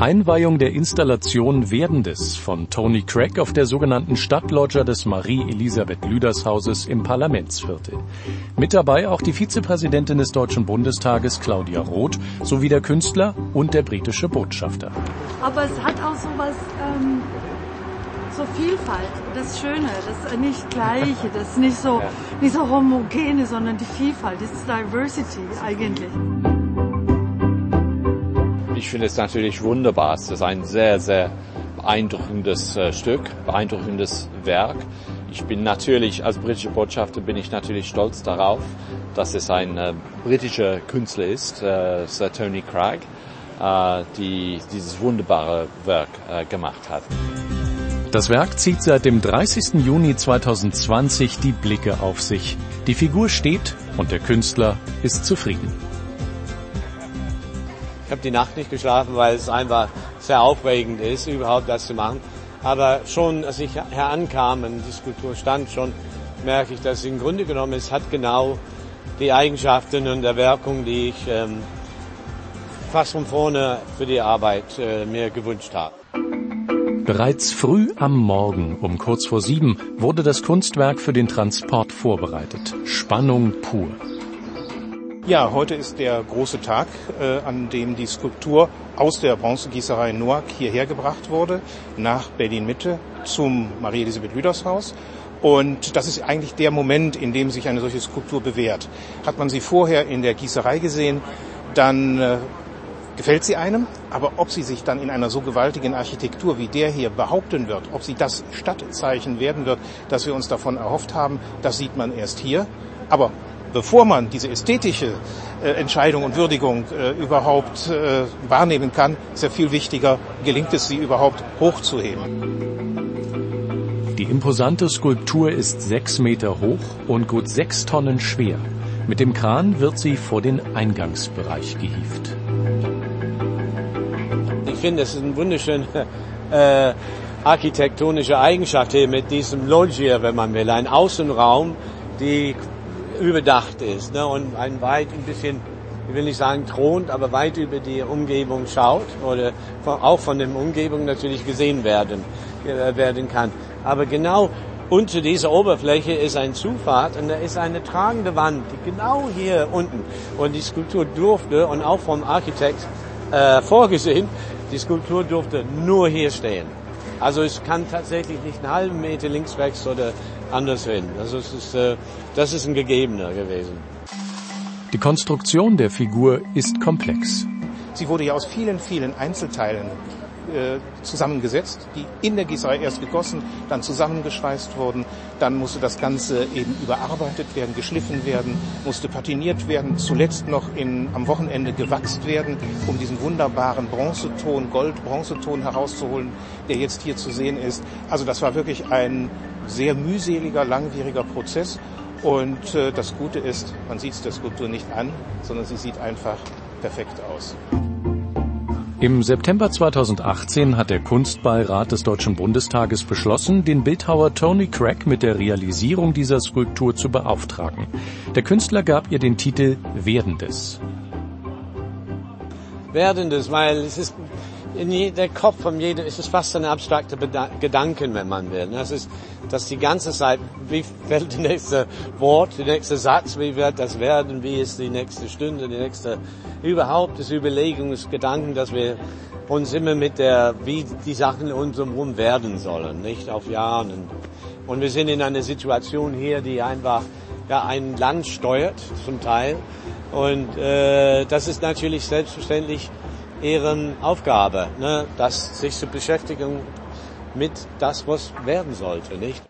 Einweihung der Installation Werdendes von Tony Craig auf der sogenannten Stadtloggia des Marie-Elisabeth-Lüders-Hauses im Parlamentsviertel. Mit dabei auch die Vizepräsidentin des Deutschen Bundestages Claudia Roth sowie der Künstler und der britische Botschafter. Aber es hat auch so was, ähm, so Vielfalt, das Schöne, das nicht Gleiche, das nicht so, nicht so homogene, sondern die Vielfalt, das ist Diversity eigentlich. Ich finde es natürlich wunderbar. Es ist ein sehr, sehr beeindruckendes äh, Stück, beeindruckendes Werk. Ich bin natürlich, als britischer Botschafter bin ich natürlich stolz darauf, dass es ein äh, britischer Künstler ist, äh, Sir Tony Craig, äh, die dieses wunderbare Werk äh, gemacht hat. Das Werk zieht seit dem 30. Juni 2020 die Blicke auf sich. Die Figur steht und der Künstler ist zufrieden. Ich habe die Nacht nicht geschlafen, weil es einfach sehr aufregend ist, überhaupt das zu machen. Aber schon, als ich herankam und die Skulptur stand, schon merke ich, dass im Grunde genommen es hat genau die Eigenschaften und der Wirkung, die ich ähm, fast von vorne für die Arbeit äh, mir gewünscht habe. Bereits früh am Morgen um kurz vor sieben wurde das Kunstwerk für den Transport vorbereitet. Spannung pur. Ja, heute ist der große Tag, äh, an dem die Skulptur aus der Bronzegießerei Noack hierher gebracht wurde, nach Berlin-Mitte zum Marie-Elisabeth-Lüders-Haus. Und das ist eigentlich der Moment, in dem sich eine solche Skulptur bewährt. Hat man sie vorher in der Gießerei gesehen, dann äh, gefällt sie einem, aber ob sie sich dann in einer so gewaltigen Architektur wie der hier behaupten wird, ob sie das Stadtzeichen werden wird, das wir uns davon erhofft haben, das sieht man erst hier. Aber bevor man diese ästhetische äh, Entscheidung und Würdigung äh, überhaupt äh, wahrnehmen kann, ist ja viel wichtiger, gelingt es sie überhaupt hochzuheben. Die imposante Skulptur ist sechs Meter hoch und gut sechs Tonnen schwer. Mit dem Kran wird sie vor den Eingangsbereich gehievt. Ich finde, es ist eine wunderschöne äh, architektonische Eigenschaft hier mit diesem Loggia, wenn man will, ein Außenraum, die überdacht ist ne, und ein weit ein bisschen, ich will nicht sagen thront, aber weit über die Umgebung schaut oder von, auch von der Umgebung natürlich gesehen werden, äh, werden kann. Aber genau unter dieser Oberfläche ist ein Zufahrt und da ist eine tragende Wand, die genau hier unten. Und die Skulptur durfte, und auch vom Architekt äh, vorgesehen, die Skulptur durfte nur hier stehen. Also es kann tatsächlich nicht einen halben Meter links, rechts oder anders hin. Also es ist, äh, das ist ein Gegebener gewesen. Die Konstruktion der Figur ist komplex. Sie wurde ja aus vielen, vielen Einzelteilen äh, zusammengesetzt, die in der Gießerei erst gegossen, dann zusammengeschweißt wurden. Dann musste das Ganze eben überarbeitet werden, geschliffen werden, musste patiniert werden, zuletzt noch in, am Wochenende gewachst werden, um diesen wunderbaren Bronzeton, Gold-Bronzeton herauszuholen, der jetzt hier zu sehen ist. Also das war wirklich ein sehr mühseliger, langwieriger Prozess. Und äh, das Gute ist, man sieht es der Skulptur nicht an, sondern sie sieht einfach perfekt aus. Im September 2018 hat der Kunstbeirat des Deutschen Bundestages beschlossen, den Bildhauer Tony Craig mit der Realisierung dieser Skulptur zu beauftragen. Der Künstler gab ihr den Titel Werdendes. Werdendes, weil es ist je, der Kopf von jedem, es fast ein abstrakter Gedanken, wenn man will. Das ist, dass die ganze Zeit, wie fällt das nächste Wort, der nächste Satz, wie wird das werden, wie ist die nächste Stunde, die nächste, überhaupt das Überlegungsgedanken, dass wir uns immer mit der, wie die Sachen uns umherum werden sollen, nicht auf Jahren. Und wir sind in einer Situation hier, die einfach ja, ein Land steuert, zum Teil. Und äh, das ist natürlich selbstverständlich ihren Aufgabe, ne, das sich zu beschäftigen mit das, was werden sollte, nicht?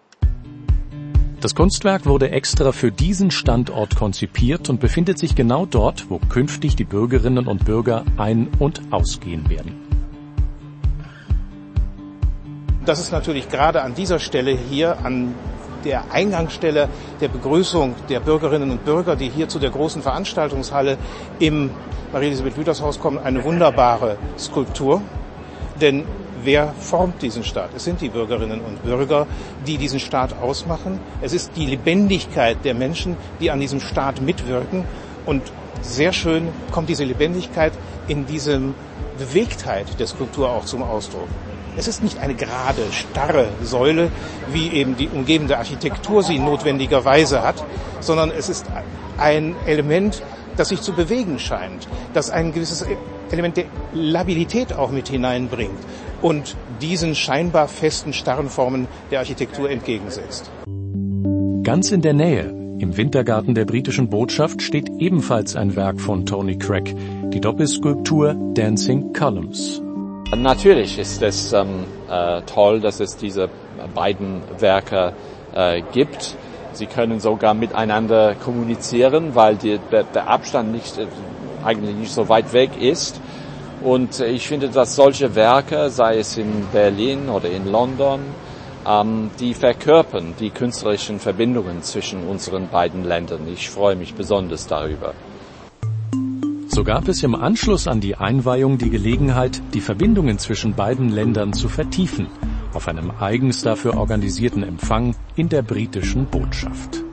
Das Kunstwerk wurde extra für diesen Standort konzipiert und befindet sich genau dort, wo künftig die Bürgerinnen und Bürger ein- und ausgehen werden. Das ist natürlich gerade an dieser Stelle hier an der Eingangsstelle der Begrüßung der Bürgerinnen und Bürger, die hier zu der großen Veranstaltungshalle im Marie-Elisabeth-Lüthers-Haus kommen, eine wunderbare Skulptur. Denn wer formt diesen Staat? Es sind die Bürgerinnen und Bürger, die diesen Staat ausmachen. Es ist die Lebendigkeit der Menschen, die an diesem Staat mitwirken. Und sehr schön kommt diese Lebendigkeit in diesem Bewegtheit der Skulptur auch zum Ausdruck. Es ist nicht eine gerade, starre Säule, wie eben die umgebende Architektur sie notwendigerweise hat, sondern es ist ein Element, das sich zu bewegen scheint, das ein gewisses Element der Labilität auch mit hineinbringt und diesen scheinbar festen, starren Formen der Architektur entgegensetzt. Ganz in der Nähe, im Wintergarten der britischen Botschaft, steht ebenfalls ein Werk von Tony Craig, die Doppelskulptur Dancing Columns. Natürlich ist es ähm, äh, toll, dass es diese beiden Werke äh, gibt. Sie können sogar miteinander kommunizieren, weil die, der Abstand nicht, äh, eigentlich nicht so weit weg ist. Und ich finde, dass solche Werke, sei es in Berlin oder in London, ähm, die verkörpern die künstlerischen Verbindungen zwischen unseren beiden Ländern. Ich freue mich besonders darüber. So gab es im Anschluss an die Einweihung die Gelegenheit, die Verbindungen zwischen beiden Ländern zu vertiefen, auf einem eigens dafür organisierten Empfang in der britischen Botschaft.